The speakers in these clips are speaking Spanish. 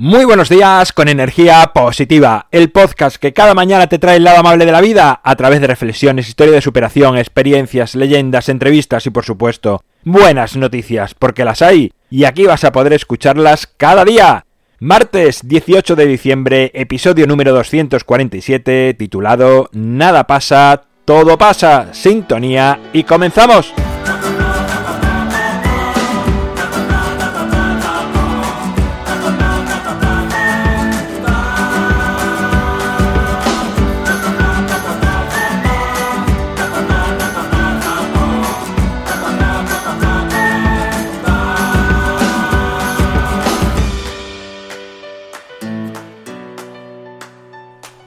Muy buenos días con energía positiva, el podcast que cada mañana te trae el lado amable de la vida a través de reflexiones, historia de superación, experiencias, leyendas, entrevistas y por supuesto buenas noticias, porque las hay y aquí vas a poder escucharlas cada día. Martes 18 de diciembre, episodio número 247, titulado Nada pasa, todo pasa, sintonía y comenzamos.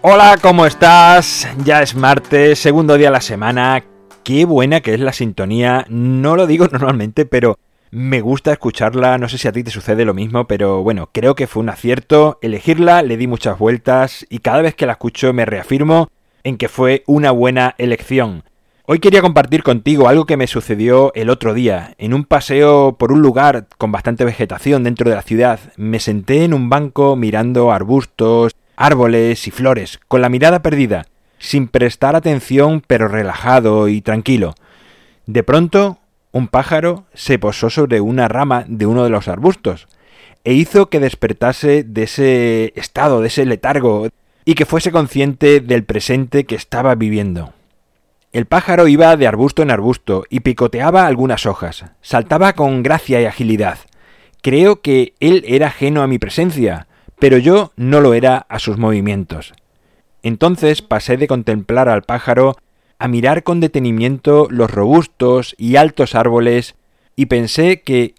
Hola, ¿cómo estás? Ya es martes, segundo día de la semana. Qué buena que es la sintonía. No lo digo normalmente, pero me gusta escucharla. No sé si a ti te sucede lo mismo, pero bueno, creo que fue un acierto elegirla. Le di muchas vueltas y cada vez que la escucho me reafirmo en que fue una buena elección. Hoy quería compartir contigo algo que me sucedió el otro día. En un paseo por un lugar con bastante vegetación dentro de la ciudad, me senté en un banco mirando arbustos, árboles y flores, con la mirada perdida, sin prestar atención pero relajado y tranquilo. De pronto, un pájaro se posó sobre una rama de uno de los arbustos, e hizo que despertase de ese estado, de ese letargo, y que fuese consciente del presente que estaba viviendo. El pájaro iba de arbusto en arbusto y picoteaba algunas hojas, saltaba con gracia y agilidad. Creo que él era ajeno a mi presencia, pero yo no lo era a sus movimientos. Entonces pasé de contemplar al pájaro a mirar con detenimiento los robustos y altos árboles y pensé que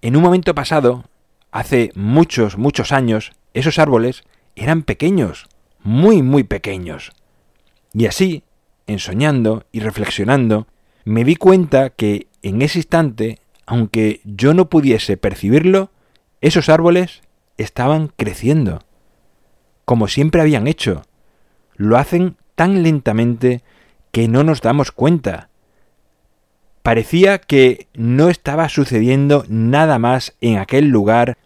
en un momento pasado, hace muchos, muchos años, esos árboles eran pequeños, muy, muy pequeños. Y así, ensoñando y reflexionando, me di cuenta que en ese instante, aunque yo no pudiese percibirlo, esos árboles estaban creciendo, como siempre habían hecho. Lo hacen tan lentamente que no nos damos cuenta. Parecía que no estaba sucediendo nada más en aquel lugar,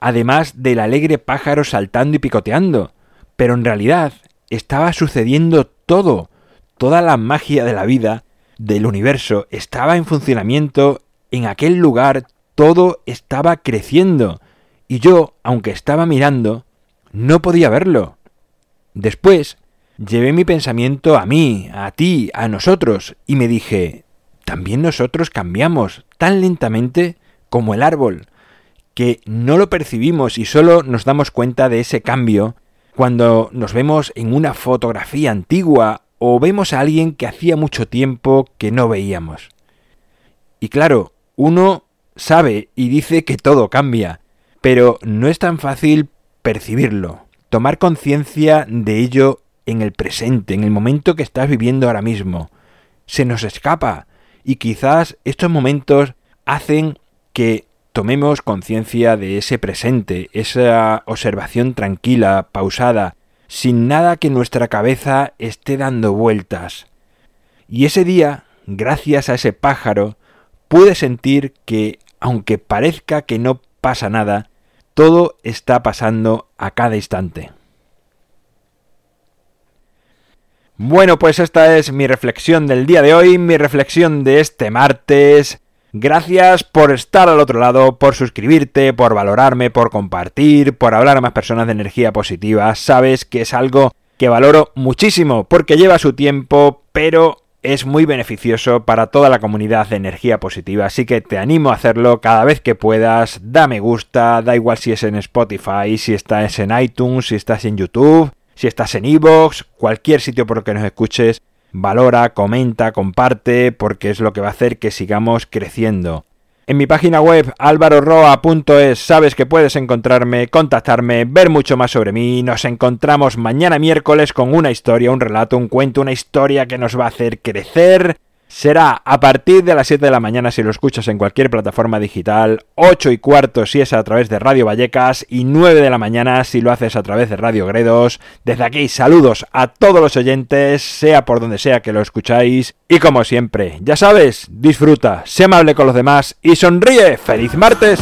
además del alegre pájaro saltando y picoteando, pero en realidad estaba sucediendo todo, toda la magia de la vida, del universo, estaba en funcionamiento en aquel lugar, todo estaba creciendo, y yo, aunque estaba mirando, no podía verlo. Después, llevé mi pensamiento a mí, a ti, a nosotros, y me dije, también nosotros cambiamos tan lentamente como el árbol, que no lo percibimos y solo nos damos cuenta de ese cambio cuando nos vemos en una fotografía antigua o vemos a alguien que hacía mucho tiempo que no veíamos. Y claro, uno sabe y dice que todo cambia, pero no es tan fácil percibirlo, tomar conciencia de ello en el presente, en el momento que estás viviendo ahora mismo. Se nos escapa y quizás estos momentos hacen que tomemos conciencia de ese presente, esa observación tranquila, pausada, sin nada que nuestra cabeza esté dando vueltas. Y ese día, gracias a ese pájaro, pude sentir que, aunque parezca que no pasa nada, todo está pasando a cada instante. Bueno, pues esta es mi reflexión del día de hoy, mi reflexión de este martes. Gracias por estar al otro lado, por suscribirte, por valorarme, por compartir, por hablar a más personas de energía positiva. Sabes que es algo que valoro muchísimo porque lleva su tiempo, pero es muy beneficioso para toda la comunidad de energía positiva, así que te animo a hacerlo cada vez que puedas, da me gusta, da igual si es en Spotify, si estás en iTunes, si estás en YouTube, si estás en Evox, cualquier sitio por el que nos escuches, valora, comenta, comparte, porque es lo que va a hacer que sigamos creciendo. En mi página web alvaroroa.es sabes que puedes encontrarme, contactarme, ver mucho más sobre mí. Nos encontramos mañana miércoles con una historia, un relato, un cuento, una historia que nos va a hacer crecer será a partir de las 7 de la mañana si lo escuchas en cualquier plataforma digital, 8 y cuarto si es a través de Radio Vallecas y 9 de la mañana si lo haces a través de Radio Gredos. Desde aquí saludos a todos los oyentes, sea por donde sea que lo escucháis y como siempre, ya sabes, disfruta, sé amable con los demás y sonríe. ¡Feliz martes!